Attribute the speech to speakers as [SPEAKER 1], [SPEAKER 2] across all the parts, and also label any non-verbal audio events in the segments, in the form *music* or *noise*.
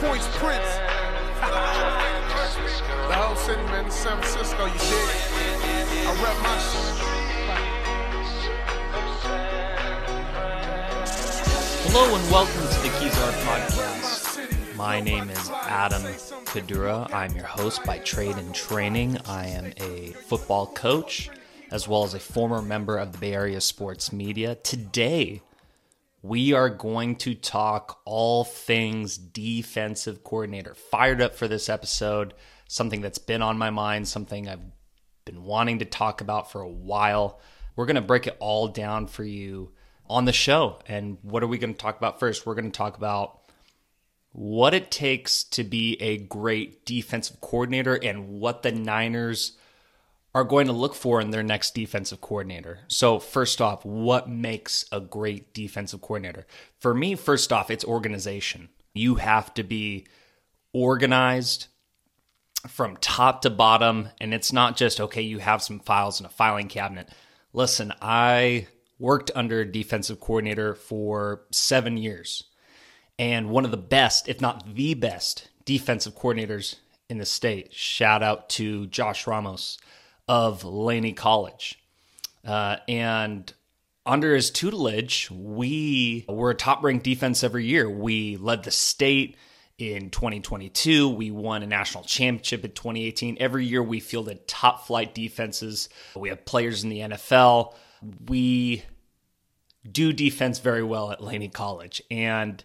[SPEAKER 1] Points Prince. the whole city, man. The San Francisco, you dig? I rep my shit.
[SPEAKER 2] Hello and welcome to the Keyzar podcast. My name is Adam Kadura. I'm your host by trade and training. I am a football coach as well as a former member of the Bay Area sports media. Today, we are going to talk all things defensive coordinator. Fired up for this episode, something that's been on my mind, something I've been wanting to talk about for a while. We're going to break it all down for you on the show. And what are we going to talk about first? We're going to talk about what it takes to be a great defensive coordinator and what the Niners are going to look for in their next defensive coordinator. So, first off, what makes a great defensive coordinator? For me, first off, it's organization. You have to be organized from top to bottom, and it's not just, okay, you have some files in a filing cabinet. Listen, I worked under a defensive coordinator for seven years and one of the best, if not the best, defensive coordinators in the state. Shout out to Josh Ramos of Laney College. Uh, and under his tutelage, we were a top ranked defense every year. We led the state in 2022. We won a national championship in 2018. Every year we fielded top flight defenses. We have players in the NFL. We do defense very well at Laney College. And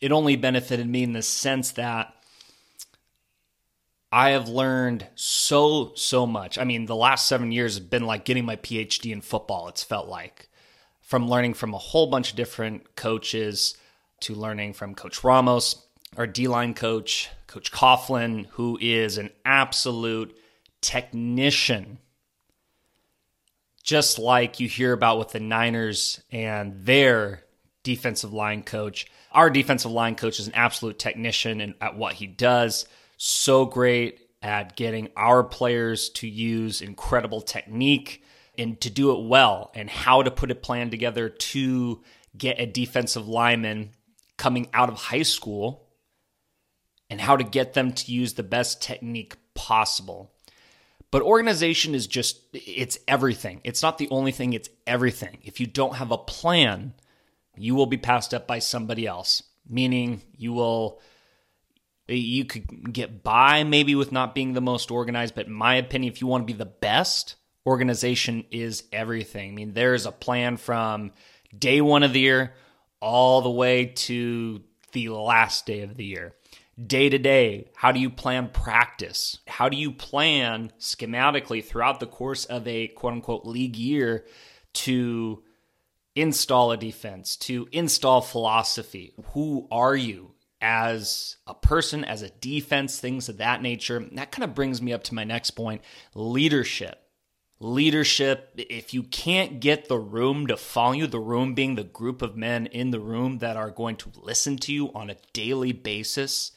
[SPEAKER 2] it only benefited me in the sense that I have learned so, so much. I mean, the last seven years have been like getting my PhD in football, it's felt like. From learning from a whole bunch of different coaches to learning from Coach Ramos, our D line coach, Coach Coughlin, who is an absolute technician just like you hear about with the Niners and their defensive line coach. Our defensive line coach is an absolute technician in, at what he does. So great at getting our players to use incredible technique and to do it well and how to put a plan together to get a defensive lineman coming out of high school and how to get them to use the best technique possible. But organization is just, it's everything. It's not the only thing, it's everything. If you don't have a plan, you will be passed up by somebody else, meaning you will, you could get by maybe with not being the most organized. But in my opinion, if you want to be the best, organization is everything. I mean, there's a plan from day one of the year all the way to the last day of the year day to day? How do you plan practice? How do you plan schematically throughout the course of a quote unquote league year to install a defense, to install philosophy? Who are you as a person, as a defense, things of that nature? That kind of brings me up to my next point leadership. Leadership, if you can't get the room to follow you, the room being the group of men in the room that are going to listen to you on a daily basis,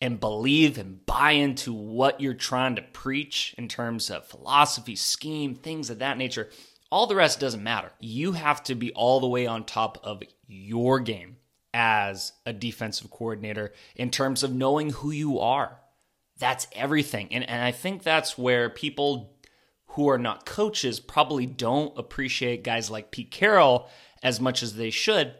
[SPEAKER 2] and believe and buy into what you're trying to preach in terms of philosophy, scheme, things of that nature, all the rest doesn't matter. You have to be all the way on top of your game as a defensive coordinator in terms of knowing who you are. That's everything. And, and I think that's where people who are not coaches probably don't appreciate guys like Pete Carroll as much as they should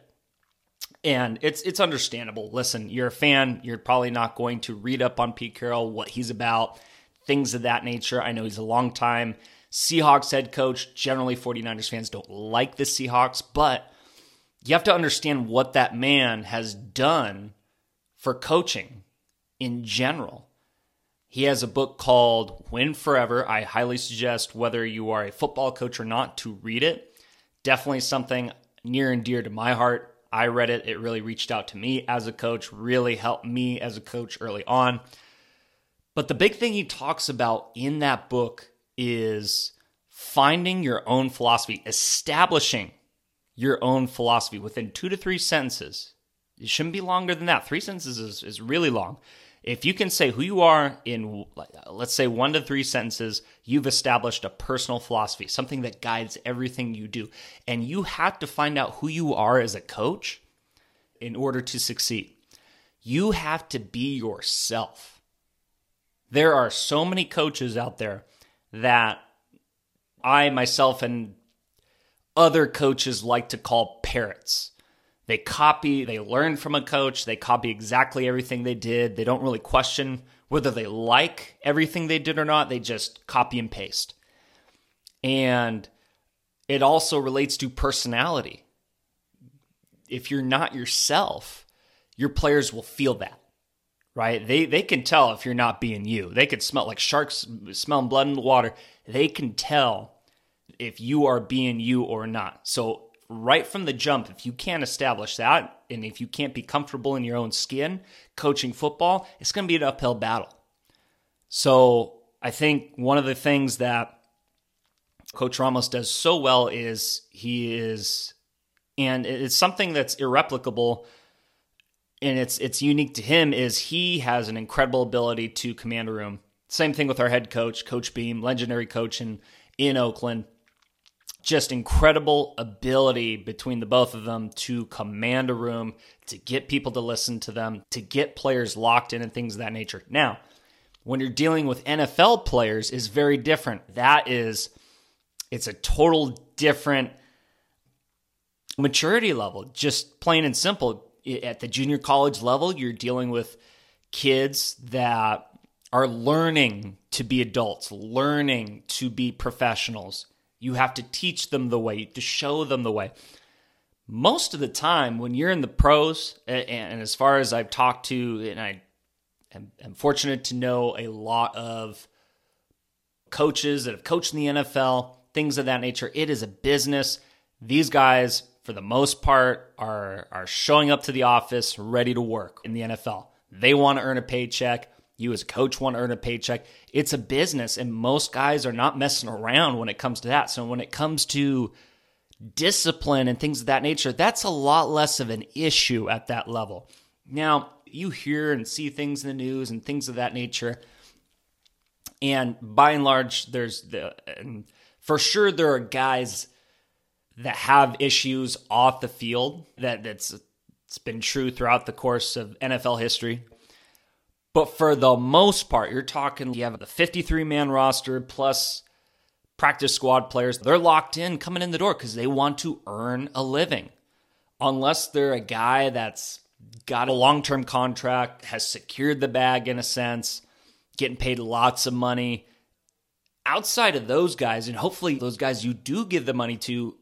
[SPEAKER 2] and it's it's understandable. Listen, you're a fan. You're probably not going to read up on Pete Carroll, what he's about, things of that nature. I know he's a long time Seahawks head coach. Generally, 49ers fans don't like the Seahawks, but you have to understand what that man has done for coaching in general. He has a book called Win Forever. I highly suggest, whether you are a football coach or not, to read it. Definitely something near and dear to my heart. I read it. It really reached out to me as a coach, really helped me as a coach early on. But the big thing he talks about in that book is finding your own philosophy, establishing your own philosophy within two to three sentences. It shouldn't be longer than that. Three sentences is, is really long. If you can say who you are in, let's say, one to three sentences, you've established a personal philosophy, something that guides everything you do. And you have to find out who you are as a coach in order to succeed. You have to be yourself. There are so many coaches out there that I myself and other coaches like to call parrots. They copy, they learn from a coach, they copy exactly everything they did. They don't really question whether they like everything they did or not, they just copy and paste. And it also relates to personality. If you're not yourself, your players will feel that. Right? They they can tell if you're not being you. They can smell like sharks smelling blood in the water. They can tell if you are being you or not. So right from the jump, if you can't establish that and if you can't be comfortable in your own skin coaching football, it's going to be an uphill battle. So I think one of the things that Coach Ramos does so well is he is, and it's something that's irreplicable and it's it's unique to him is he has an incredible ability to command a room. Same thing with our head coach, Coach Beam, legendary coach in, in Oakland just incredible ability between the both of them to command a room, to get people to listen to them, to get players locked in and things of that nature. Now, when you're dealing with NFL players is very different. That is it's a total different maturity level, just plain and simple. At the junior college level, you're dealing with kids that are learning to be adults, learning to be professionals you have to teach them the way, to show them the way. Most of the time, when you're in the pros, and as far as I've talked to, and I am, fortunate to know a lot of coaches that have coached in the NFL, things of that nature, it is a business. These guys, for the most part, are, are showing up to the office ready to work in the NFL. They want to earn a paycheck. You as a coach want to earn a paycheck. It's a business, and most guys are not messing around when it comes to that. So when it comes to discipline and things of that nature, that's a lot less of an issue at that level. Now, you hear and see things in the news and things of that nature. And by and large, there's the, and for sure, there are guys that have issues off the field that that's it's been true throughout the course of NFL history. But for the most part, you're talking you have the 53 man roster plus practice squad players. They're locked in coming in the door because they want to earn a living. Unless they're a guy that's got a long term contract, has secured the bag in a sense, getting paid lots of money. Outside of those guys, and hopefully those guys you do give the money to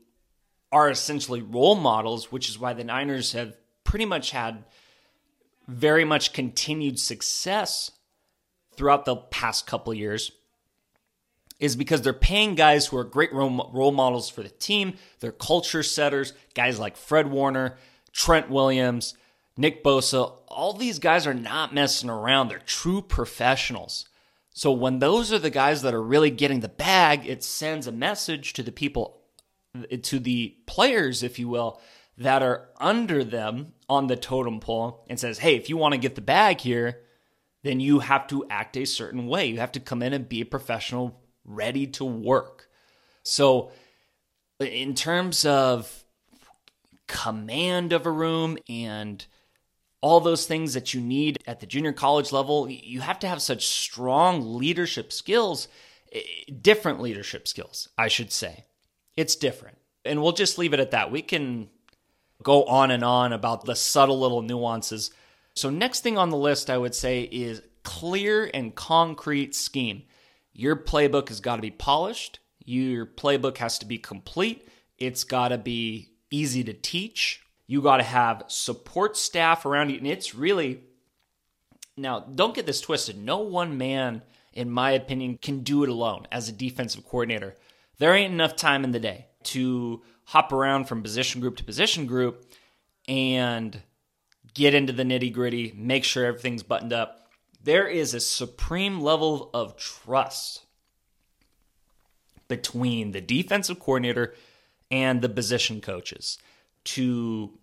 [SPEAKER 2] are essentially role models, which is why the Niners have pretty much had very much continued success throughout the past couple years is because they're paying guys who are great role models for the team. They're culture setters, guys like Fred Warner, Trent Williams, Nick Bosa. All these guys are not messing around. They're true professionals. So when those are the guys that are really getting the bag, it sends a message to the people, to the players, if you will, that are under them on the totem pole and says, hey, if you want to get the bag here, then you have to act a certain way. You have to come in and be a professional, ready to work. So, in terms of command of a room and all those things that you need at the junior college level, you have to have such strong leadership skills, eh, different leadership skills, I should say. It's different. And we'll just leave it at that. We can go on and on about the subtle little nuances. So, next thing on the list, I would say, is clear and concrete scheme. Your playbook has got to be polished, your playbook has to be complete, it's got to be easy to teach. You got to have support staff around you. And it's really, now, don't get this twisted. No one man, in my opinion, can do it alone as a defensive coordinator. There ain't enough time in the day to hop around from position group to position group and get into the nitty gritty, make sure everything's buttoned up. There is a supreme level of trust between the defensive coordinator and the position coaches to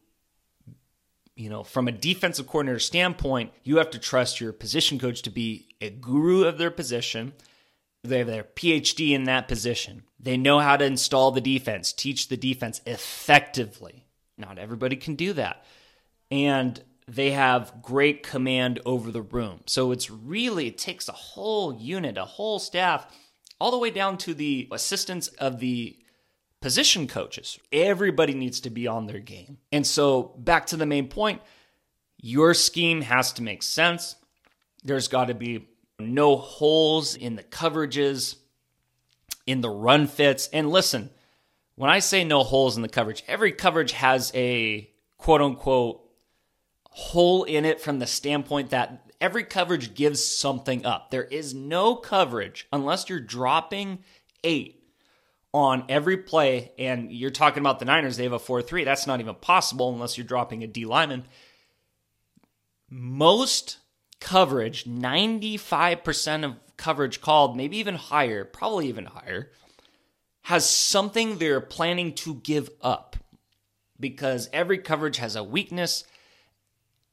[SPEAKER 2] you know, from a defensive coordinator standpoint, you have to trust your position coach to be a guru of their position. They have their PhD in that position. They know how to install the defense, teach the defense effectively. Not everybody can do that. And they have great command over the room. So it's really, it takes a whole unit, a whole staff, all the way down to the assistants of the position coaches. Everybody needs to be on their game. And so, back to the main point your scheme has to make sense. There's got to be no holes in the coverages, in the run fits. And listen, when I say no holes in the coverage, every coverage has a quote unquote hole in it from the standpoint that every coverage gives something up. There is no coverage unless you're dropping eight on every play, and you're talking about the Niners, they have a 4 3. That's not even possible unless you're dropping a D lineman. Most coverage, 95% of coverage called, maybe even higher, probably even higher, has something they're planning to give up because every coverage has a weakness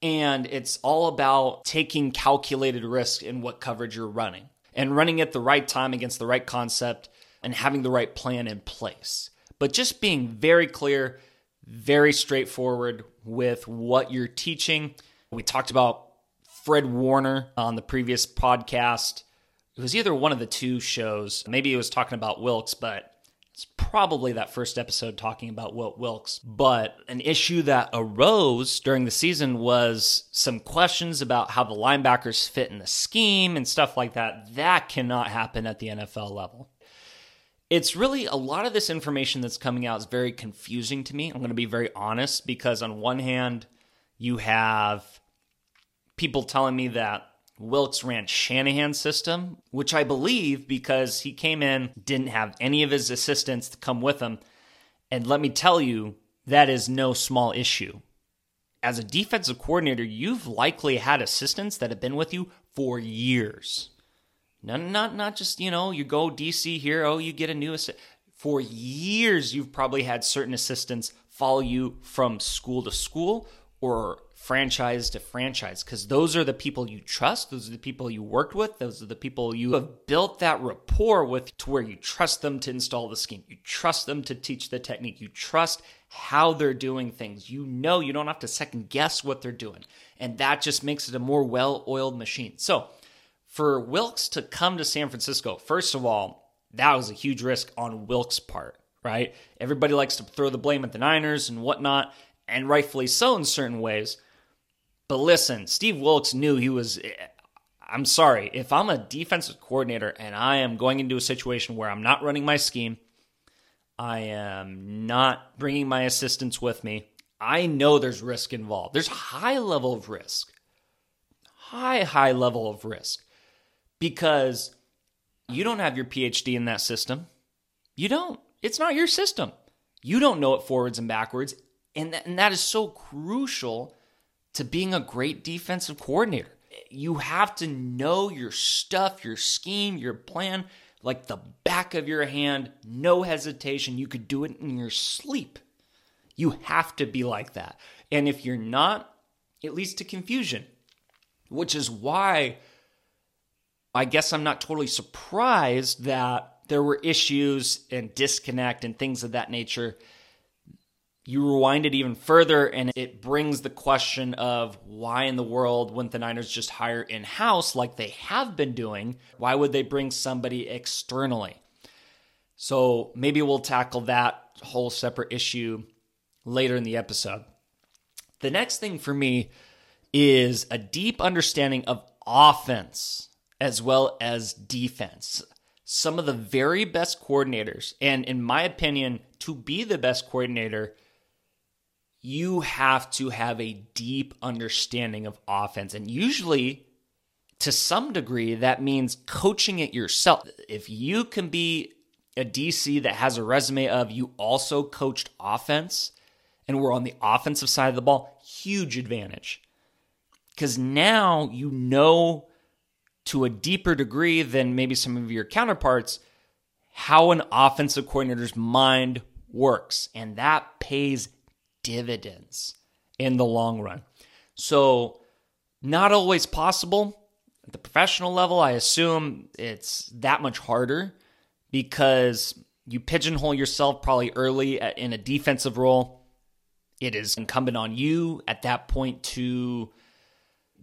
[SPEAKER 2] and it's all about taking calculated risk in what coverage you're running and running at the right time against the right concept and having the right plan in place. But just being very clear, very straightforward with what you're teaching. We talked about Fred Warner on the previous podcast. It was either one of the two shows. Maybe it was talking about Wilks, but it's probably that first episode talking about Wilt Wilks. But an issue that arose during the season was some questions about how the linebackers fit in the scheme and stuff like that. That cannot happen at the NFL level it's really a lot of this information that's coming out is very confusing to me. I'm going to be very honest because, on one hand, you have people telling me that Wilks ran Shanahan's system, which I believe because he came in, didn't have any of his assistants to come with him. And let me tell you, that is no small issue. As a defensive coordinator, you've likely had assistants that have been with you for years. Not, not, not just, you know, you go DC here, oh, you get a new assistant. For years, you've probably had certain assistants follow you from school to school or franchise to franchise because those are the people you trust. Those are the people you worked with. Those are the people you have built that rapport with to where you trust them to install the scheme. You trust them to teach the technique. You trust how they're doing things. You know you don't have to second guess what they're doing. And that just makes it a more well oiled machine. So, for Wilks to come to San Francisco, first of all, that was a huge risk on Wilks' part, right? Everybody likes to throw the blame at the Niners and whatnot, and rightfully so in certain ways. But listen, Steve Wilks knew he was. I'm sorry, if I'm a defensive coordinator and I am going into a situation where I'm not running my scheme, I am not bringing my assistants with me, I know there's risk involved. There's high level of risk. High, high level of risk because you don't have your PhD in that system. You don't. It's not your system. You don't know it forwards and backwards. And and that is so crucial to being a great defensive coordinator. You have to know your stuff, your scheme, your plan like the back of your hand, no hesitation. You could do it in your sleep. You have to be like that. And if you're not, it leads to confusion, which is why I guess I'm not totally surprised that there were issues and disconnect and things of that nature. You rewind it even further, and it brings the question of why in the world wouldn't the Niners just hire in house like they have been doing? Why would they bring somebody externally? So maybe we'll tackle that whole separate issue later in the episode. The next thing for me is a deep understanding of offense as well as defense. Some of the very best coordinators, and in my opinion, to be the best coordinator, you have to have a deep understanding of offense. And usually, to some degree, that means coaching it yourself. If you can be a DC that has a resume of you also coached offense and we're on the offensive side of the ball, huge advantage. Because now you know to a deeper degree than maybe some of your counterparts how an offensive coordinator's mind works. And that pays dividends. in the long run. So, not always possible. At the professional level, I assume it's that much harder because you pigeonhole yourself probably early in a defensive role. It is incumbent on you at that point to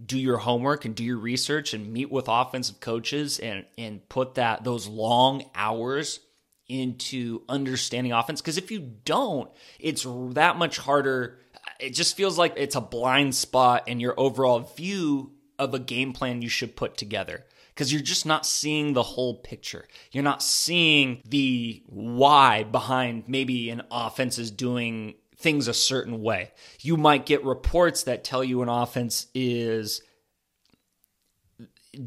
[SPEAKER 2] do your homework and do your research and meet with offensive coaches and and put that those long hours into understanding offense because if you don't it's that much harder it just feels like it's a blind spot in your overall view of a game plan you should put together because you're just not seeing the whole picture. You're not seeing the why behind maybe an offense is doing things a certain way. You might get reports that tell you an offense is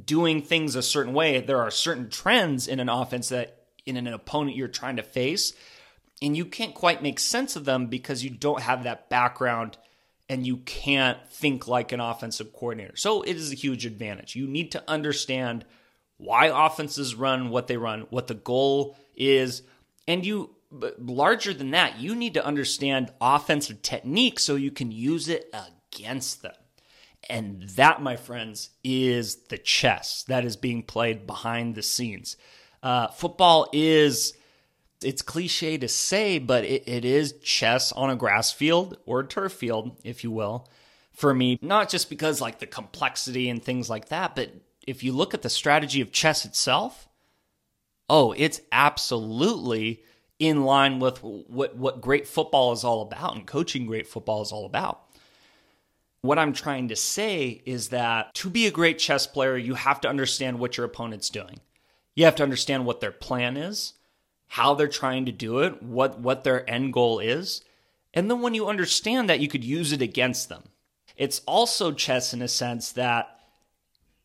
[SPEAKER 2] doing things a certain way. There are certain trends in an offense that in an opponent you're trying to face and you can't quite make sense of them because you don't have that background and you can't think like an offensive coordinator. So it is a huge advantage. You need to understand why offenses run what they run, what the goal is, and you larger than that, you need to understand offensive technique so you can use it against them. And that, my friends, is the chess that is being played behind the scenes. Uh, football is it's cliche to say, but it, it is chess on a grass field or a turf field, if you will, for me. Not just because like the complexity and things like that, but if you look at the strategy of chess itself, oh, it's absolutely in line with what what great football is all about and coaching great football is all about. What I'm trying to say is that to be a great chess player, you have to understand what your opponent's doing. You have to understand what their plan is how they're trying to do it, what what their end goal is. And then when you understand that, you could use it against them. It's also chess in a sense that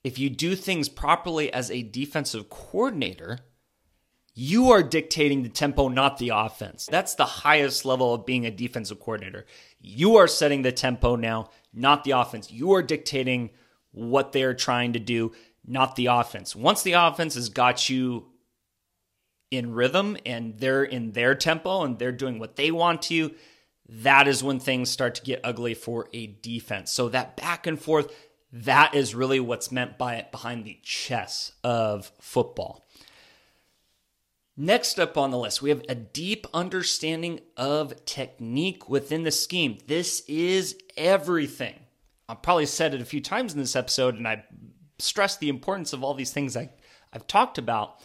[SPEAKER 2] if you do things properly as a defensive coordinator, you are dictating the tempo, not the offense. That's the highest level of being a defensive coordinator. You are setting the tempo now, not the offense. You are dictating what they're trying to do, not the offense. Once the offense has got you in rhythm and they're in their tempo and they're doing what they want to, that is when things start to get ugly for a defense. So that back and forth, that is really what's meant by it behind the chess of football. Next up on the list, we have a deep understanding of technique within the scheme. This is everything. I've probably said it a few times in this episode, and I stress the importance of all these things I, I've talked about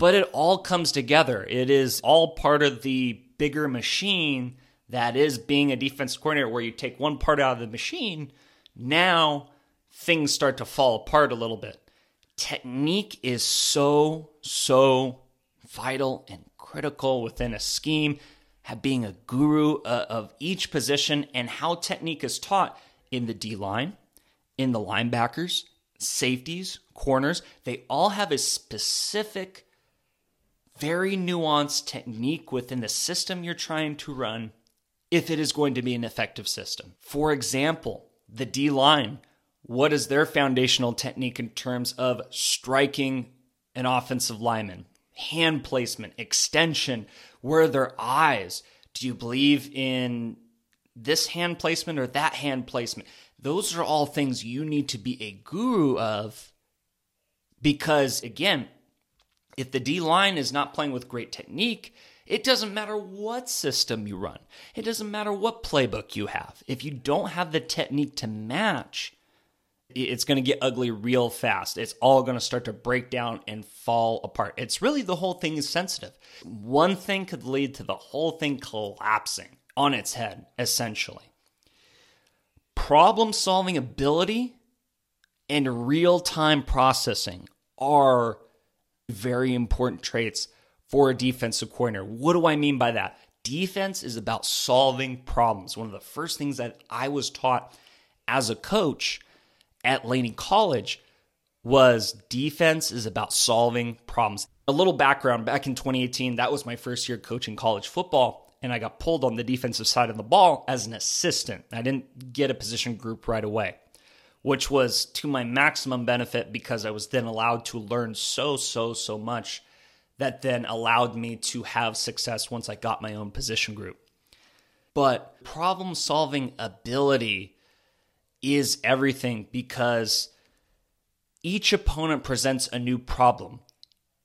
[SPEAKER 2] but it all comes together. It is all part of the bigger machine that is being a defense coordinator, where you take one part out of the machine. Now things start to fall apart a little bit. Technique is so, so vital and critical within a scheme, being a guru uh, of each position and how technique is taught in the D line, in the linebackers, safeties, corners. They all have a specific very nuanced technique within the system you're trying to run if it is going to be an effective system. For example, the D line, what is their foundational technique in terms of striking an offensive lineman? Hand placement, extension, where are their eyes? Do you believe in this hand placement or that hand placement? Those are all things you need to be a guru of because, again, if the D line is not playing with great technique, it doesn't matter what system you run. It doesn't matter what playbook you have. If you don't have the technique to match, it's going to get ugly real fast. It's all going to start to break down and fall apart. It's really the whole thing is sensitive. One thing could lead to the whole thing collapsing on its head, essentially. Problem solving ability and real time processing are very important traits for a defensive coordinator. What do I mean by that? Defense is about solving problems. One of the first things that I was taught as a coach at Laney College was defense is about solving problems. A little background back in 2018, that was my first year coaching college football, and I got pulled on the defensive side of the ball as an assistant. I didn't get a position group right away which was to my maximum benefit because I was then allowed to learn so, so, so much that then allowed me to have success once I got my own position group. But problem solving ability is everything because each opponent presents a new problem.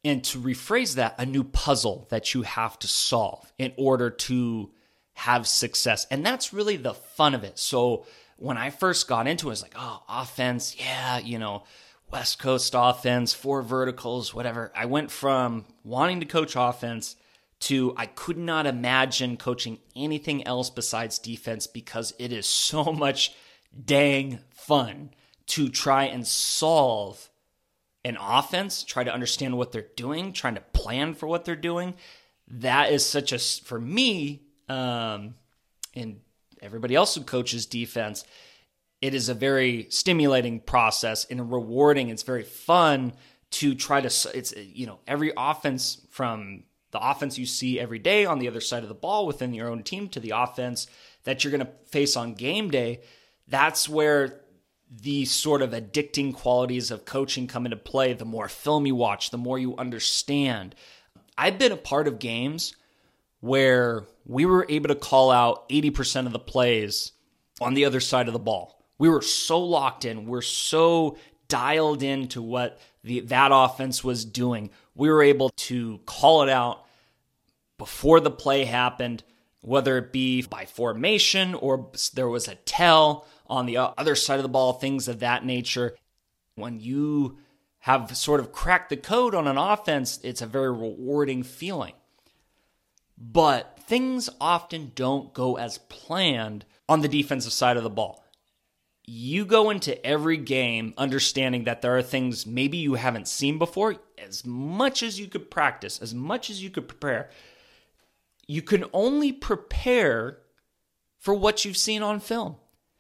[SPEAKER 2] And to rephrase that, a new puzzle that you have to solve in order to have success. And that's really the fun of it. So when I first got into it, it's like, oh, offense, yeah, you know, West Coast offense, four verticals, whatever. I went from wanting to coach offense to I could not imagine coaching anything else besides defense because it is so *laughs* much dang fun to try and solve an offense, try to understand what they're doing, trying to plan for what they're doing. That is such a, for me, um, and everybody else who coaches defense, it is a very stimulating process and rewarding. It's very fun to try to, it's, you know, every offense from the offense you see every day on the other side of the ball within your own team to the offense that you're going to face on game day. That's where the sort of addicting qualities of coaching come into play. The more film you watch, the more you understand. I've been a part of games where we were able to call out 80% of the plays on the other side of the ball. We were so locked in, we're so dialed into what the, that offense was doing. We were able to call it out before the play happened, whether it be by formation or there was a tell on the uh, other side of the ball, things of that nature. When you have sort of cracked the code on an offense, it's a very rewarding feeling. But things often don't go as planned on the defensive side of the ball. You go into every game understanding that there are things maybe you haven't seen before, as much as you could practice, as much as you could prepare. You can only prepare for what you've seen on film.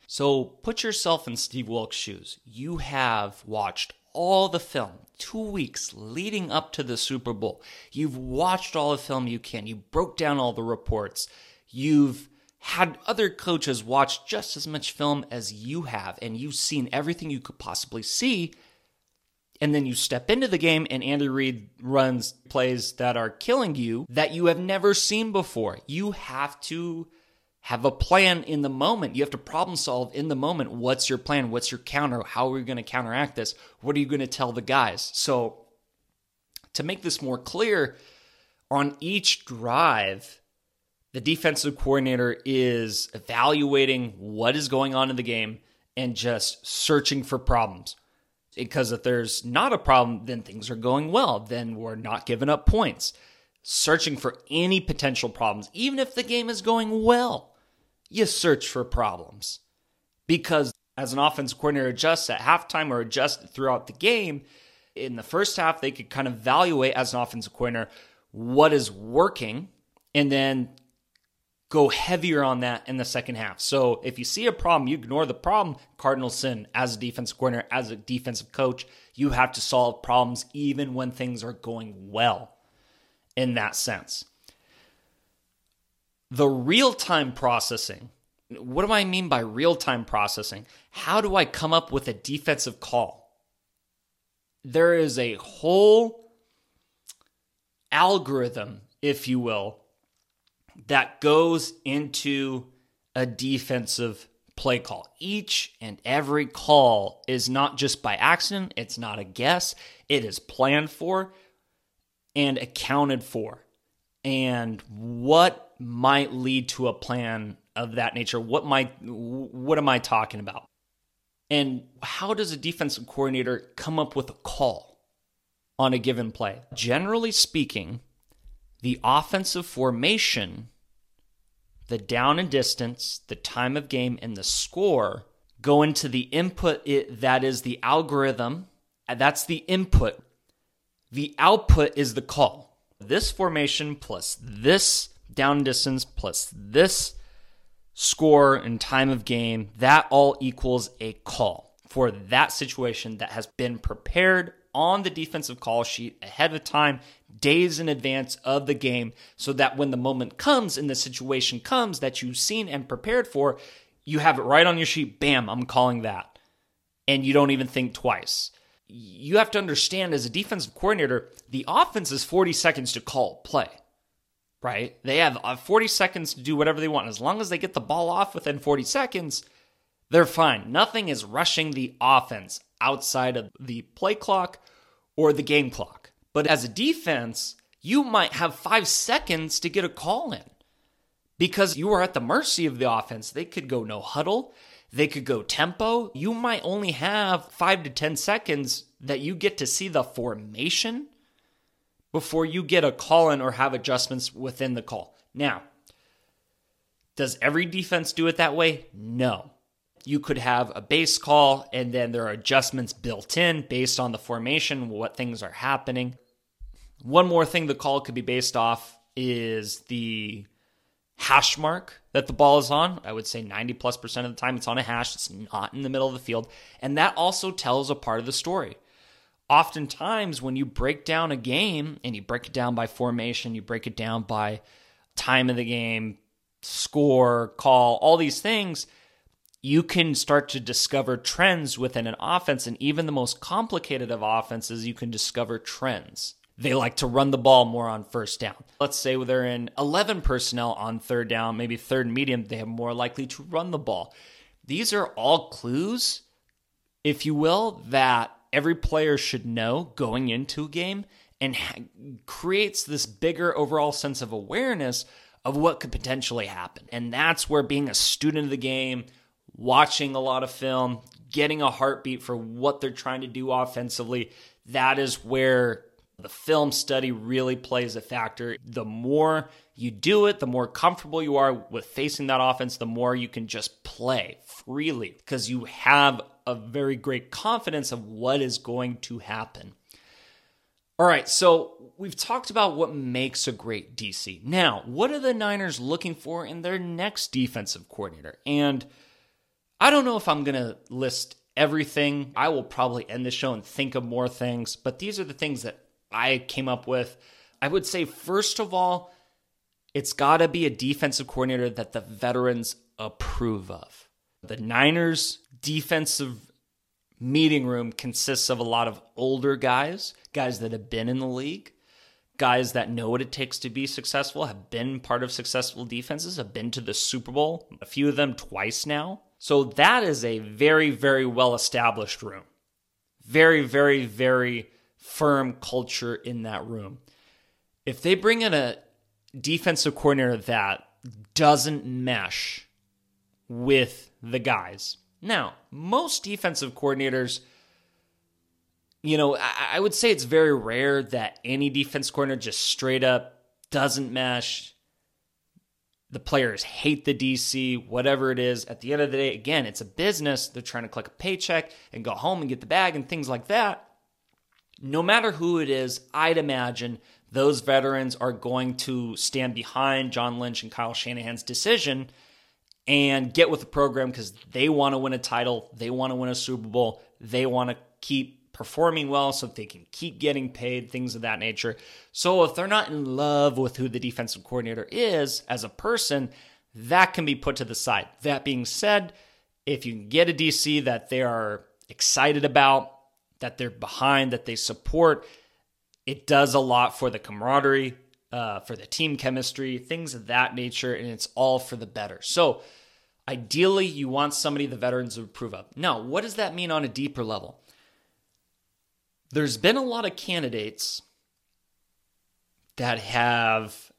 [SPEAKER 2] So put yourself in Steve Wilks' shoes. You have watched all the film, two weeks leading up to the Super Bowl. You've watched all the film you can. You broke down all the reports. You've had other coaches watch just as much film as you have, and you've seen everything you could possibly see. And then you step into the game, and Andy Reid runs plays that are killing you that you have never seen before. You have to have a plan in the moment. You have to problem solve in the moment. What's your plan? What's your counter? How are we going to counteract this? What are you going to tell the guys? So, to make this more clear, on each drive, the defensive coordinator is evaluating what is going on in the game and just searching for problems. Because if there's not a problem, then things are going well. Then we're not giving up points. Searching for any potential problems, even if the game is going well you search for problems. Because as an offensive coordinator adjusts at halftime or adjusts throughout the game, in the first half, they could kind of evaluate as an offensive coordinator what is working and then go heavier on that in the second half. So if you see a problem, you ignore the problem. Cardinal sin as a defensive coordinator, as a defensive coach, you have to solve problems even when things are going well in that sense the real time processing. What do I mean by real time processing? How do I come up with a defensive call? There is a whole algorithm, if you will, that goes into a defensive play call. Each and every call is not just by accident, it's not a guess, it is planned for and accounted for. And what might lead to a plan of that nature? What might what am I talking about? And how does a defensive coordinator come up with a call on a given play? Generally speaking, the offensive formation, the down and distance, the time of game, and the score go into the input it, that is the algorithm. That's the input. The output is the call. This formation plus this down distance plus this score and time of game, that all equals a call for that situation that has been prepared on the defensive call sheet ahead of time, days in advance of the game, so that when the moment comes and the situation comes that you've seen and prepared for, you have it right on your sheet. Bam, I'm calling that. And you don't even think twice. You have to understand as a defensive coordinator, the offense is 40 seconds to call play right? They have uh, 40 seconds to do whatever they want. As long as they get the ball off within 40 seconds, they're fine. Nothing is rushing the offense outside of the play clock or the game clock. But as a defense, you might have five seconds to get a call in because you are at the mercy of the offense. They could go no huddle, they could go tempo. You might only have five to 10 seconds that you get to see the formation before you get a call in or have adjustments within the call. Now, does every defense do it that way? No. You could have a base call and then there are adjustments built in based on the formation, what things are happening. One more thing the call could be based off is the hash mark that the ball is on. I would say 90 plus percent of the time it's on a hash, it's not in the middle of the field. And that also tells a part of the story. Oftentimes, when you break down a game and you break it down by formation, you break it down by time of the game, score, call, all these things, you can start to discover trends within an offense. And even the most complicated of offenses, you can discover trends. They like to run the ball more on first down. Let's say they're in 11 personnel on third down, maybe third and medium, they are more likely to run the ball. These are all clues, if you will, that every player should know going into a game and ha- creates this bigger overall sense of awareness of what could potentially happen. And that's where being a student of the game, watching a lot of film, getting a heartbeat for what they're trying to do offensively, that is where the film study really plays a factor. The more you do it, the more comfortable you are with facing that offense, the more you can just play freely because you have a very great confidence of what is going to happen. All right, so we've talked about what makes a great DC. Now, what are the Niners looking for in their next defensive coordinator? And I don't know if I'm going to list everything. I will probably end the show and think of more things, but these are the things that I came up with. I would say, first of all, it's got to be a defensive coordinator that the veterans approve of. The Niners' defensive meeting room consists of a lot of older guys, guys that have been in the league, guys that know what it takes to be successful, have been part of successful defenses, have been to the Super Bowl, a few of them twice now. So that is a very, very well established room. Very, very, very firm culture in that room. If they bring in a defensive coordinator that doesn't mesh with the guys, now, most defensive coordinators, you know, I, I would say it's very rare that any defense coordinator just straight up doesn't mesh. The players hate the DC, whatever it is. At the end of the day, again, it's a business. They're trying to collect a paycheck and go home and get the bag and things like that no matter who it is, I'd imagine those veterans are going to stand behind John Lynch and Kyle Shanahan's decision and get with the program because they want to win a title, they want to win a Super Bowl, they want to keep performing well so they can keep getting paid, things of that nature. So if they're not in love with who the defensive coordinator is as a person, that can be put to the side. That being said, if you can get a DC that they are excited about, that they're behind, that they support. It does a lot for the camaraderie, uh, for the team chemistry, things of that nature, and it's all for the better. So, ideally, you want somebody the veterans would approve of. Now, what does that mean on a deeper level? There's been a lot of candidates that have,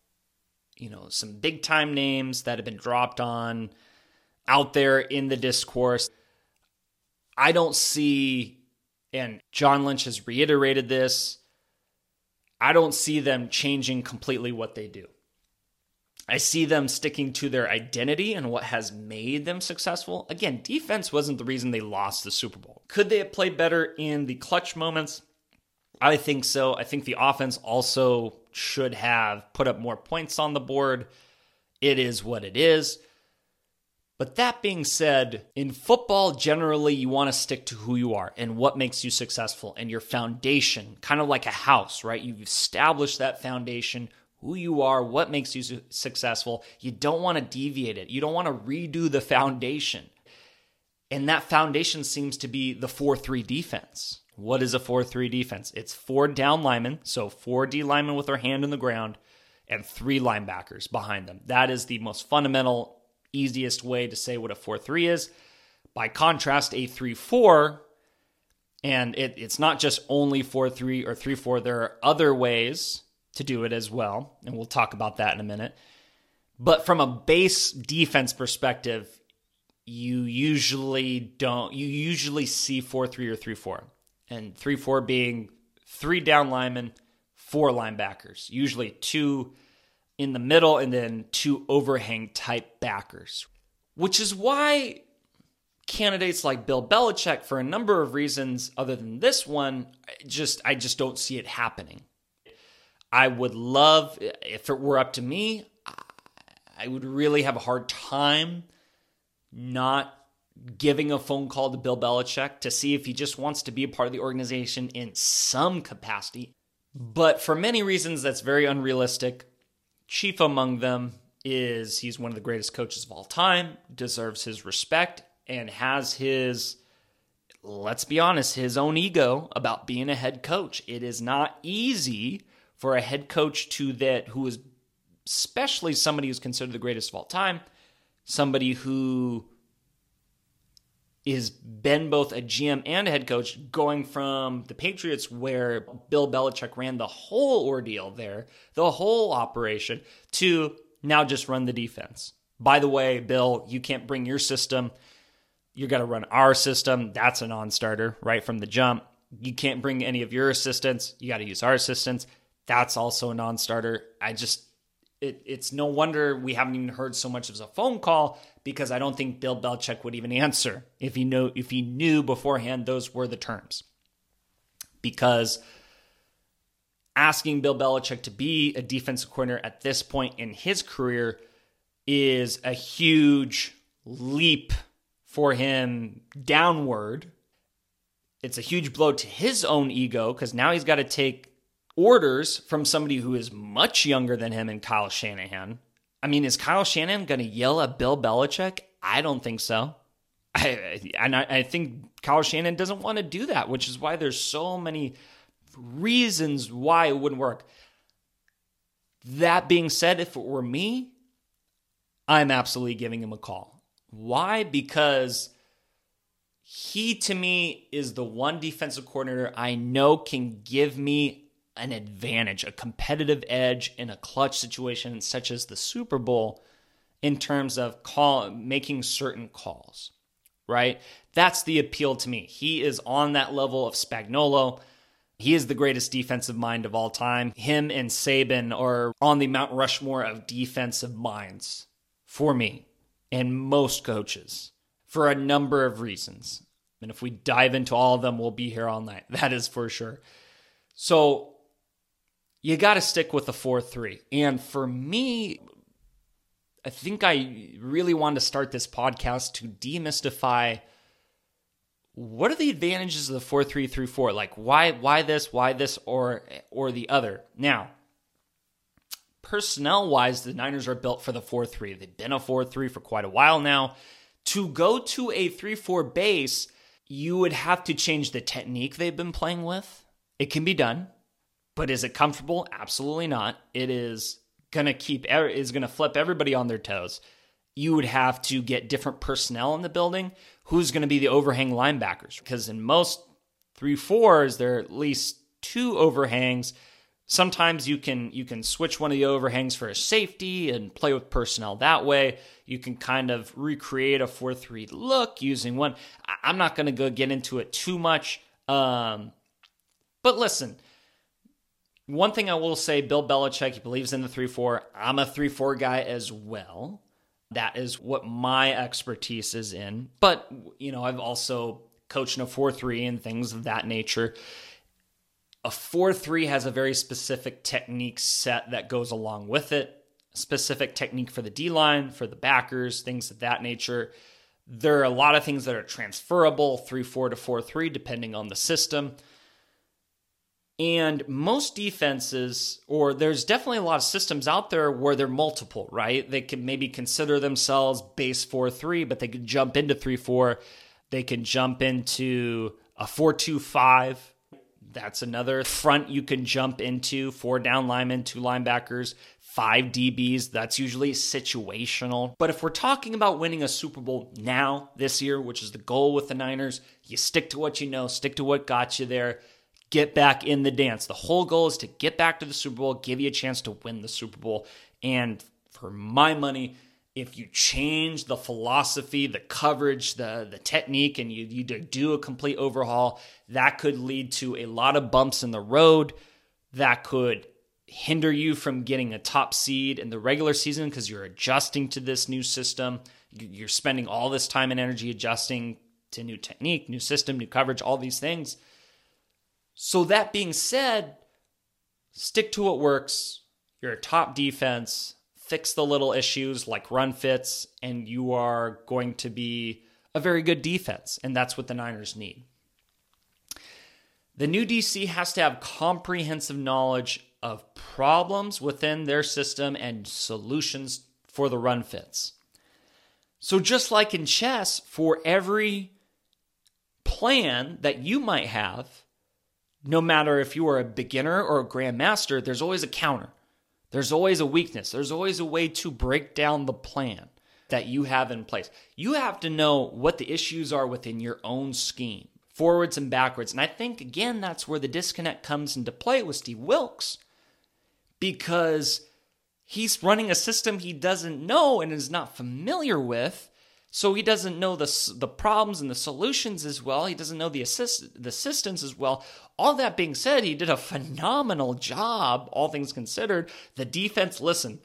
[SPEAKER 2] you know, some big time names that have been dropped on out there in the discourse. I don't see and John Lynch has reiterated this. I don't see them changing completely what they do. I see them sticking to their identity and what has made them successful. Again, defense wasn't the reason they lost the Super Bowl. Could they have played better in the clutch moments? I think so. I think the offense also should have put up more points on the board. It is what it is. But that being said, in football, generally, you want to stick to who you are and what makes you successful and your foundation, kind of like a house, right? You've established that foundation, who you are, what makes you su- successful. You don't want to deviate it, you don't want to redo the foundation. And that foundation seems to be the 4 3 defense. What is a 4 3 defense? It's four down linemen, so four D linemen with their hand in the ground, and three linebackers behind them. That is the most fundamental, easiest way to say what a 4 3 is. By contrast, a 3 4, and it, it's not just only 4 3 or 3 4, there are other ways to do it as well. And we'll talk about that in a minute. But from a base defense perspective, you usually don't, you usually see 4 3 or 3 4. And 3 4 being three down linemen, four linebackers, usually two in the middle and then two overhang type backers, which is why candidates like Bill Belichick, for a number of reasons other than this one, just I just don't see it happening. I would love if it were up to me, I would really have a hard time not giving a phone call to Bill Belichick to see if he just wants to be a part of the organization in some capacity. But for many reasons, that's very unrealistic. Chief among them is he's one of the greatest coaches of all time, deserves his respect, and has his, let's be honest, his own ego about being a head coach. It is not easy for a head coach to that who is especially somebody who's considered the greatest of all time, somebody who is been both a GM and a head coach, going from the Patriots, where Bill Belichick ran the whole ordeal there, the whole operation, to now just run the defense. By the way, Bill, you can't bring your system. You got to run our system. That's a non starter right from the jump. You can't bring any of your assistants. You got to use our assistants. That's also a non starter. I just, it, it's no wonder we haven't even heard so much as a phone call because I don't think Bill Belichick would even answer if he knew if he knew beforehand those were the terms. Because asking Bill Belichick to be a defensive coordinator at this point in his career is a huge leap for him downward. It's a huge blow to his own ego because now he's got to take orders from somebody who is much younger than him and Kyle Shanahan I mean, is Kyle Shanahan going to yell at Bill Belichick? I don't think so. I, and I, I think Kyle Shanahan doesn't want to do that, which is why there's so many reasons why it wouldn't work. That being said, if it were me, I'm absolutely giving him a call. Why? Because he, to me, is the one defensive coordinator I know can give me an advantage, a competitive edge in a clutch situation such as the Super Bowl in terms of call making certain calls, right? That's the appeal to me. He is on that level of Spagnuolo. He is the greatest defensive mind of all time. Him and Saban are on the Mount Rushmore of defensive minds for me and most coaches for a number of reasons. And if we dive into all of them, we'll be here all night. *laughs* That is for sure. So you got to stick with the 4 3. And for me, I think I really wanted to start this podcast to demystify what are the advantages of the 4 3 3 4? Like, why, why this, why this, or, or the other? Now, personnel wise, the Niners are built for the 4 3. They've been a 4 3 for quite a while now. To go to a 3 4 base, you would have to change the technique they've been playing with. It can be done. But is it comfortable? Absolutely not. It is going to keep is going to flip everybody on their toes. You would have to get different personnel in the building. Who's going to be the overhang linebackers? Because in most three fours, there are at least two overhangs. Sometimes you can you can switch one of the overhangs for a safety and play with personnel that way. You can kind of recreate a four three look using one. I'm not going to go get into it too much. Um, but listen, one thing I will say, Bill Belichick, he believes in the 3 4. I'm a 3 4 guy as well. That is what my expertise is in. But, you know, I've also coached in a 4 3 and things of that nature. A 4 3 has a very specific technique set that goes along with it, specific technique for the D line, for the backers, things of that nature. There are a lot of things that are transferable 3 4 to 4 3, depending on the system. And most defenses, or there's definitely a lot of systems out there where they're multiple, right? They can maybe consider themselves base 4 3, but they could jump into 3 4. They can jump into a 4 2 5. That's another front you can jump into four down linemen, two linebackers, five DBs. That's usually situational. But if we're talking about winning a Super Bowl now, this year, which is the goal with the Niners, you stick to what you know, stick to what got you there, get back in the dance. The whole goal is to get back to the Super Bowl, give you a chance to win the Super Bowl. And for my money, if you change the philosophy, the coverage, the the technique, and you you do a complete overhaul, that could lead to a lot of bumps in the road. That could hinder you from getting a top seed in the regular season because you're adjusting to this new system. You're spending all this time and energy adjusting to new technique, new system, new coverage, all these things. So, that being said, stick to what works. You're a top defense. Fix the little issues like run fits, and you are going to be a very good defense. And that's what the Niners need. The new DC has to have comprehensive knowledge of problems within their system and solutions for the run fits. So, just like in chess, for every plan that you might have, no matter if you are a beginner or a grandmaster, there's always a counter. There's always a weakness. There's always a way to break down the plan that you have in place. You have to know what the issues are within your own scheme, forwards and backwards. And I think, again, that's where the disconnect comes into play with Steve Wilks because he's running a system he doesn't know and is not familiar with. So he doesn't know the, the problems and the solutions as well. He doesn't know the assist, the assistance as well. All that being said, he did a phenomenal job, all things considered. The defense, listen,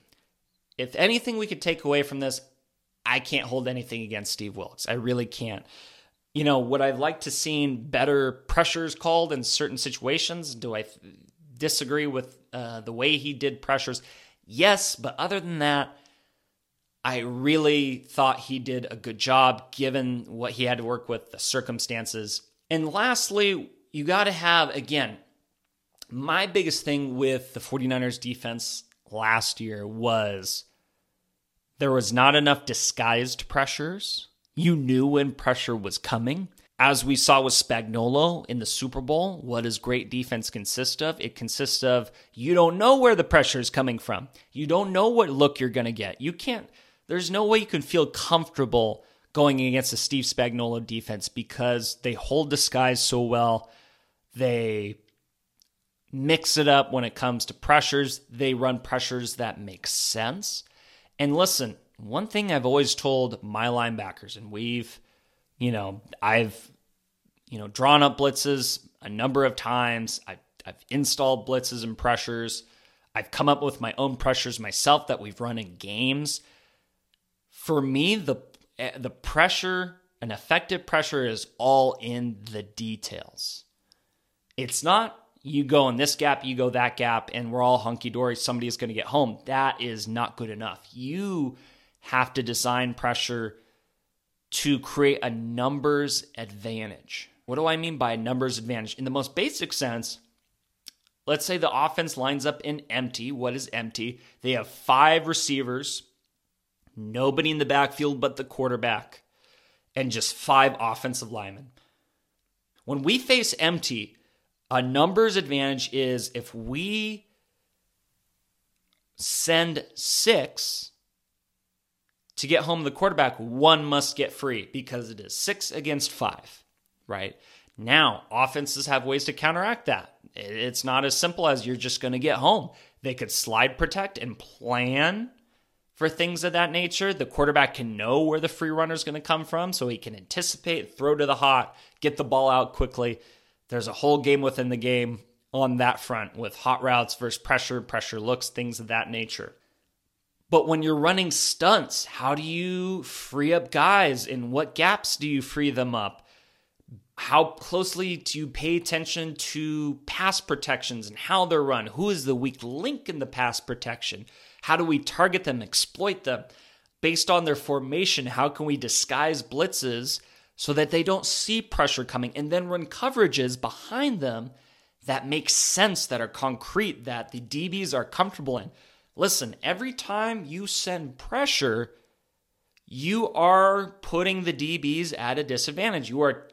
[SPEAKER 2] if anything we could take away from this, I can't hold anything against Steve Wilks. I really can't. You know, would I like to seen better pressures called in certain situations? Do I disagree with uh, the way he did pressures? Yes, but other than that, I really thought he did a good job given what he had to work with, the circumstances. And lastly, you got to have, again, my biggest thing with the 49ers defense last year was there was not enough disguised pressures. You knew when pressure was coming. As we saw with Spagnuolo in the Super Bowl, what does great defense consist of? It consists of you don't know where the pressure is coming from. You don't know what look you're going to get. You can't there's no way you can feel comfortable going against a Steve Spagnuolo defense because they hold disguise so well. They mix it up when it comes to pressures. They run pressures that make sense. And listen, one thing I've always told my linebackers, and we've, you know, I've, you know, drawn up blitzes a number of times. I've, I've installed blitzes and pressures. I've come up with my own pressures myself that we've run in games for me, the eh, the pressure, an effective pressure, is all in the details. It's not you go in this gap, you go that gap, and we're all hunky dory. Somebody is going to get home. That is not good enough. You have to design pressure to create a numbers advantage. What do I mean by numbers advantage? In the most basic sense, let's say the offense lines up in empty. What is empty? They have five receivers nobody in the backfield but the quarterback, and just five offensive linemen. When we face empty, a numbers advantage is if we send six to get home the quarterback, one must get free because it is six against five, right? Now, offenses have ways to counteract that. It's not as simple as you're just going to get home. They could slide protect and plan for things of that nature. The quarterback can know where the free runner is going to come from, so he can anticipate, throw to the hot, get the ball out quickly. There's a whole game within the game on that front with hot routes versus pressure, pressure looks, things of that nature. But when you're running stunts, how do you free up guys? In what gaps do you free them up? How closely do you pay attention to pass protections and how they're run? Who is the weak link in the pass protection? How do we target them, exploit them? Based on their formation, how can we disguise blitzes so that they don't see pressure coming and then run coverages behind them that make sense, that are concrete, that the DBs are comfortable in? Listen, every time you send pressure, you are putting the DBs at a disadvantage. You are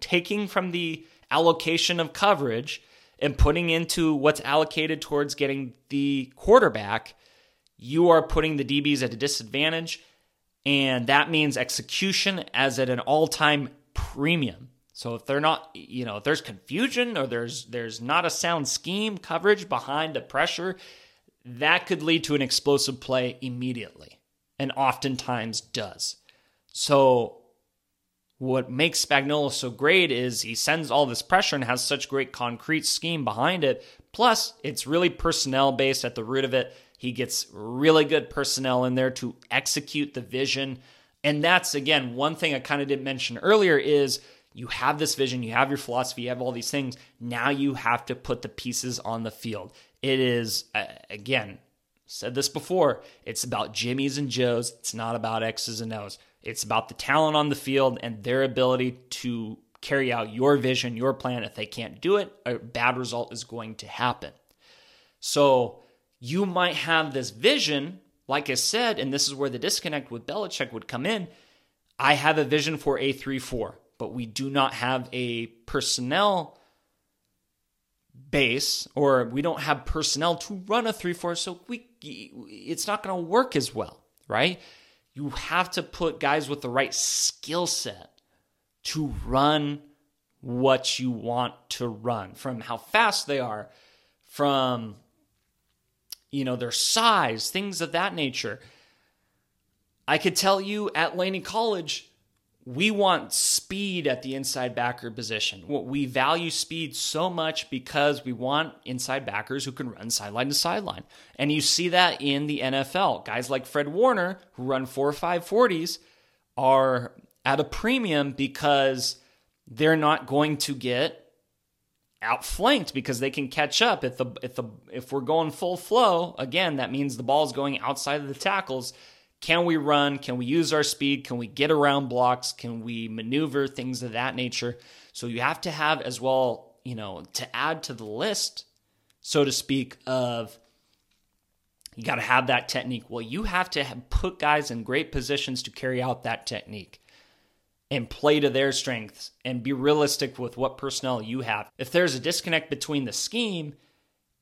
[SPEAKER 2] taking from the allocation of coverage and putting into what's allocated towards getting the quarterback you are putting the DBs at a disadvantage, and that means execution as at an all time premium. So if they're not, you know, if there's confusion or there's there's not a sound scheme coverage behind the pressure, that could lead to an explosive play immediately, and oftentimes does. So what makes Spagnuolo so great is he sends all this pressure and has such great concrete scheme behind it. Plus, it's really personnel based at the root of it. He gets really good personnel in there to execute the vision. And that's again one thing I kind of didn't mention earlier is you have this vision, you have your philosophy, you have all these things. Now you have to put the pieces on the field. It is uh, again, said this before, it's about Jimmys and Joes, it's not about X's and O's. It's about the talent on the field and their ability to carry out your vision, your plan. If they can't do it, a bad result is going to happen. So you might have this vision, like I said, and this is where the disconnect with Belichick would come in. I have a vision for a 3 4, but we do not have a personnel base or we don't have personnel to run a 3 4 so we it's not going to work as well right you have to put guys with the right skill set to run what you want to run from how fast they are, from you know their size, things of that nature. I could tell you at Laney College, we want speed at the inside backer position. We value speed so much because we want inside backers who can run sideline to sideline. And you see that in the NFL. Guys like Fred Warner, who run 4 or 5 40s, are at a premium because they're not going to get outflanked because they can catch up if the if the if we're going full flow again that means the ball is going outside of the tackles can we run? Can we use our speed? Can we get around blocks? Can we maneuver things of that nature? So you have to have as well, you know, to add to the list, so to speak, of you got to have that technique. Well, you have to have put guys in great positions to carry out that technique and play to their strengths and be realistic with what personnel you have. If there's a disconnect between the scheme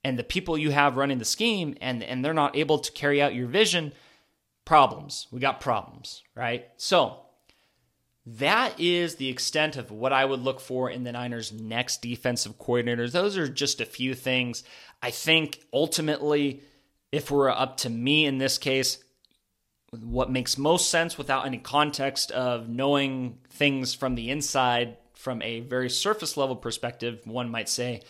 [SPEAKER 2] and the people you have running the scheme and and they're not able to carry out your vision, problems. We got problems, right? So that is the extent of what I would look for in the Niners' next defensive coordinators. Those are just a few things. I think ultimately, if we're up to me in this case, what makes most sense without any context of knowing things from the inside from a very surface level perspective, one might say,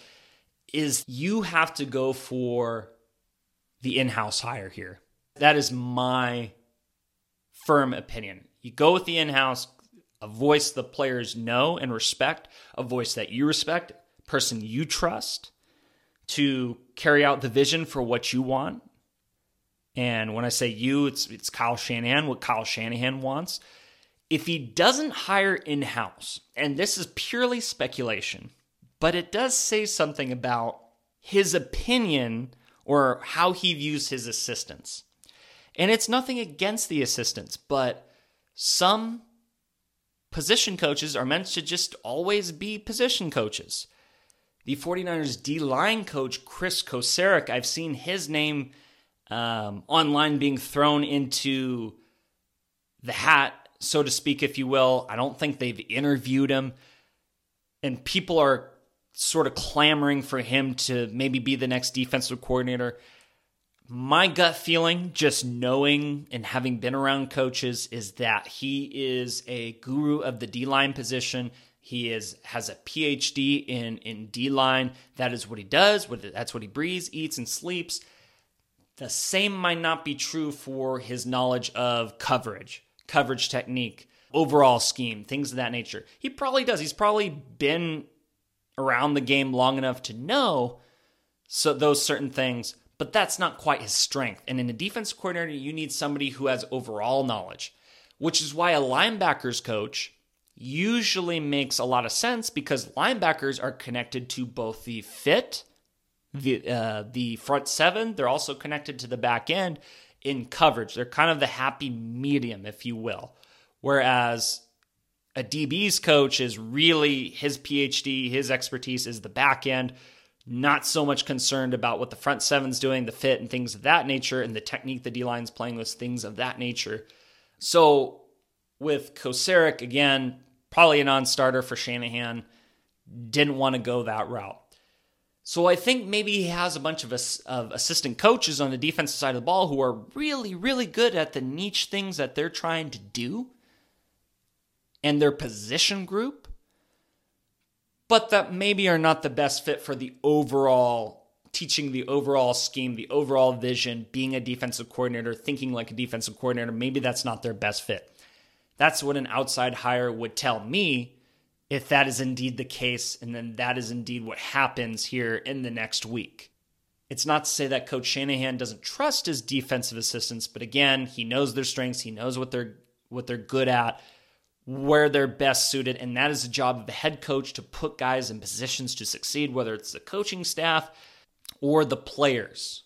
[SPEAKER 2] is you have to go for the in house hire here. That is my firm opinion. You go with the in house, a voice the players know and respect, a voice that you respect, person you trust to carry out the vision for what you want. And when I say you, it's it's Kyle Shanahan, what Kyle Shanahan wants. If he doesn't hire in house, and this is purely speculation, but it does say something about his opinion or how he views his assistants. And it's nothing against the assistants, but some position coaches are meant to just always be position coaches. The 49ers D line coach, Chris Kocurek, I've seen his name um, online being thrown into the hat, so to speak, if you will. I don't think they've interviewed him. And people are sort of clamoring for him to maybe be the next defensive coordinator my gut feeling, just knowing and having been around coaches, is that he is a guru of the D line position. He is has a PhD in in D line. That is what he does. That's what he breathes, eats, and sleeps. The same might not be true for his knowledge of coverage, coverage technique, overall scheme, things of that nature. He probably does. He's probably been around the game long enough to know so those certain things but that's not quite his strength. And in a defense coordinator, you need somebody who has overall knowledge, which is why a linebackers coach usually makes a lot of sense because linebackers are connected to both the fit, the uh, the front seven. They're also connected to the back end in coverage. They're kind of the happy medium, if you will. Whereas a DB's coach is really his PhD, his expertise is the back end not so much concerned about what the front seven's doing, the fit and things of that nature, and the technique the D line's playing with, things of that nature. So with Kocurek, again, probably a non starter for Shanahan, didn't want to go that route. So I think maybe he has a bunch of, of assistant coaches on the defensive side of the ball who are really, really good at the niche things that they're trying to do and their position group but that maybe are not the best fit for the overall teaching the overall scheme, the overall vision, being a defensive coordinator, thinking like a defensive coordinator, maybe that's not their best fit. That's what an outside hire would tell me if that is indeed the case, and then that is indeed what happens here in the next week. It's not to say that Coach Shanahan doesn't trust his defensive assistants, but again, he knows their strengths, he knows what they're what they're good at, where they're best suited. And that is the job of the head coach to put guys in positions to succeed, whether it's the coaching staff or the players.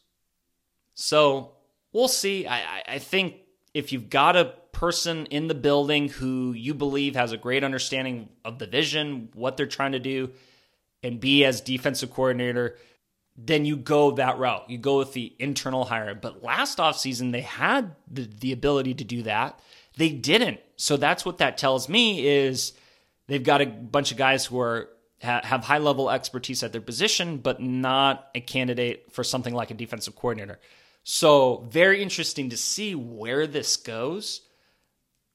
[SPEAKER 2] So we'll see. I, I think if you've got a person in the building who you believe has a great understanding of the vision, what they're trying to do, and be as defensive coordinator, then you go that route. You go with the internal hire. But last offseason, they had the, the ability to do that. They didn't. So that's what that tells me is they've got a bunch of guys who are have high level expertise at their position, but not a candidate for something like a defensive coordinator. So very interesting to see where this goes.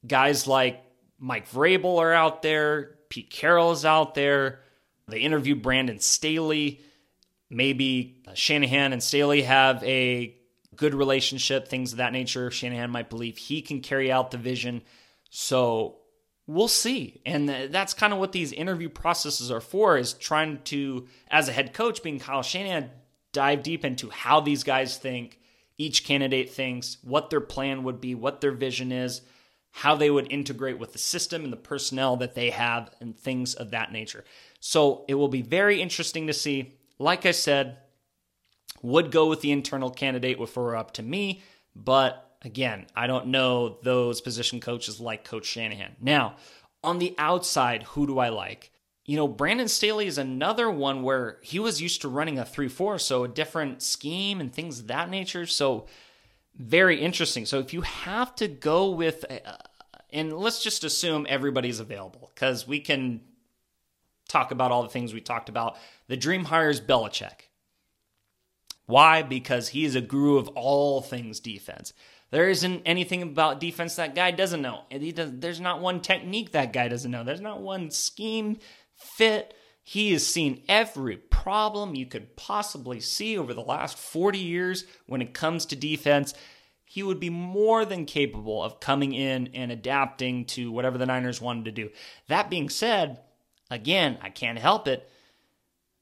[SPEAKER 2] Guys like Mike Vrabel are out there. Pete Carroll is out there. They interviewed Brandon Staley. Maybe uh, Shanahan and Staley have a good relationship, things of that nature. Shanahan might believe he can carry out the vision. So we'll see. And that's kind of what these interview processes are for is trying to, as a head coach, being Kyle Shanahan, dive deep into how these guys think, each candidate thinks, what their plan would be, what their vision is, how they would integrate with the system and the personnel that they have, and things of that nature. So it will be very interesting to see. Like I said, would go with the internal candidate if it were up to me, but again, I don't know those position coaches like Coach Shanahan. Now, on the outside, who do I like? You know, Brandon Staley is another one where he was used to running a 3 4, so a different scheme and things of that nature. So, very interesting. So, if you have to go with, uh, and let's just assume everybody's available because we can talk about all the things we talked about. The dream hire is Belichick. Why? Because he is a guru of all things defense. There isn't anything about defense that guy doesn't know. Does, there's not one technique that guy doesn't know. There's not one scheme fit. He has seen every problem you could possibly see over the last 40 years when it comes to defense. He would be more than capable of coming in and adapting to whatever the Niners wanted to do. That being said, again, I can't help it,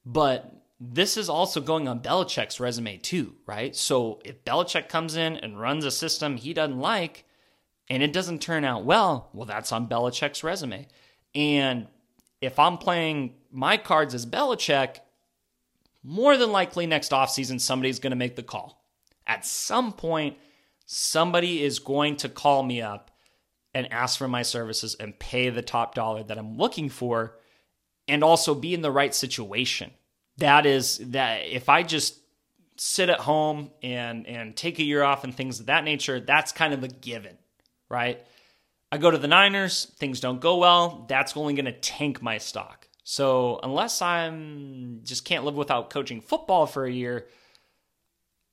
[SPEAKER 2] but this is also going on Belichick's resume too, right? So if Belichick comes in and runs a system he doesn't like and it doesn't turn out well, well, that's on Belichick's resume. And if I'm playing my cards as Belichick, more than likely next offseason, somebody's going to make the call. At some point, somebody is going to call me up and ask for my services and pay the top dollar that I'm looking for and also be in the right situation that is that if I just sit at home and and take a year off and things of that nature, that's kind of a given, right? I go to the Niners, things don't go well, that's only going to tank my stock. So unless I'm just can't live without coaching football for a year,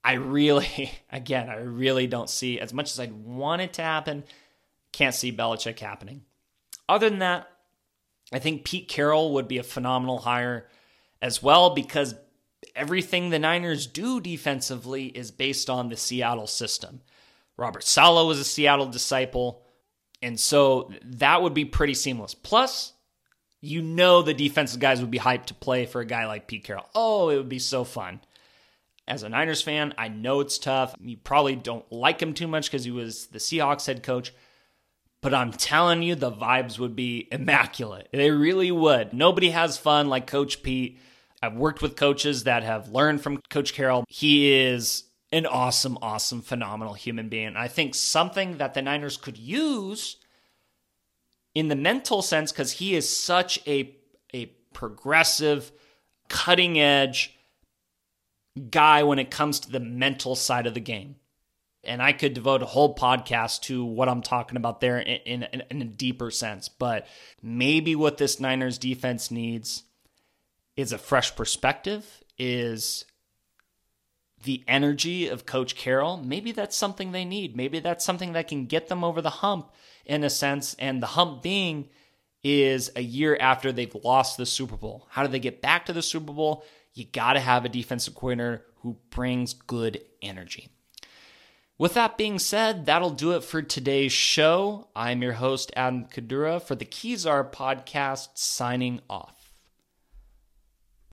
[SPEAKER 2] I really, *laughs* again, I really don't see as much as I'd want it to happen. Can't see Belichick happening. Other than that, I think Pete Carroll would be a phenomenal hire as well because everything the Niners do defensively is based on the Seattle system. Robert Saleh was a Seattle disciple, and so that would be pretty seamless. Plus, you know the defensive guys would be hyped to play for a guy like Pete Carroll. Oh, it would be so fun. As a Niners fan, I know it's tough. You probably don't like him too much because he was the Seahawks head coach. But I'm telling you, the vibes would be immaculate. They really would. Nobody has fun like Coach Pete I've worked with coaches that have learned from Coach Carroll. He is an awesome, awesome, phenomenal human being. I think something that the Niners could use in the mental sense, because he is such a, a progressive, cutting edge guy when it comes to the mental side of the game. And I could devote a whole podcast to what I'm talking about there in, in, in a deeper sense. But maybe what this Niners defense needs is a fresh perspective, is the energy of Coach Carroll. Maybe that's something they need. Maybe that's something that can get them over the hump in a sense. And the hump being is a year after they've lost the Super Bowl. How do they get back to the Super Bowl? You got to have a defensive coordinator who brings good energy. With that being said, that'll do it for today's show. I'm your host, Adam Kadura, for the Kezar podcast, signing off.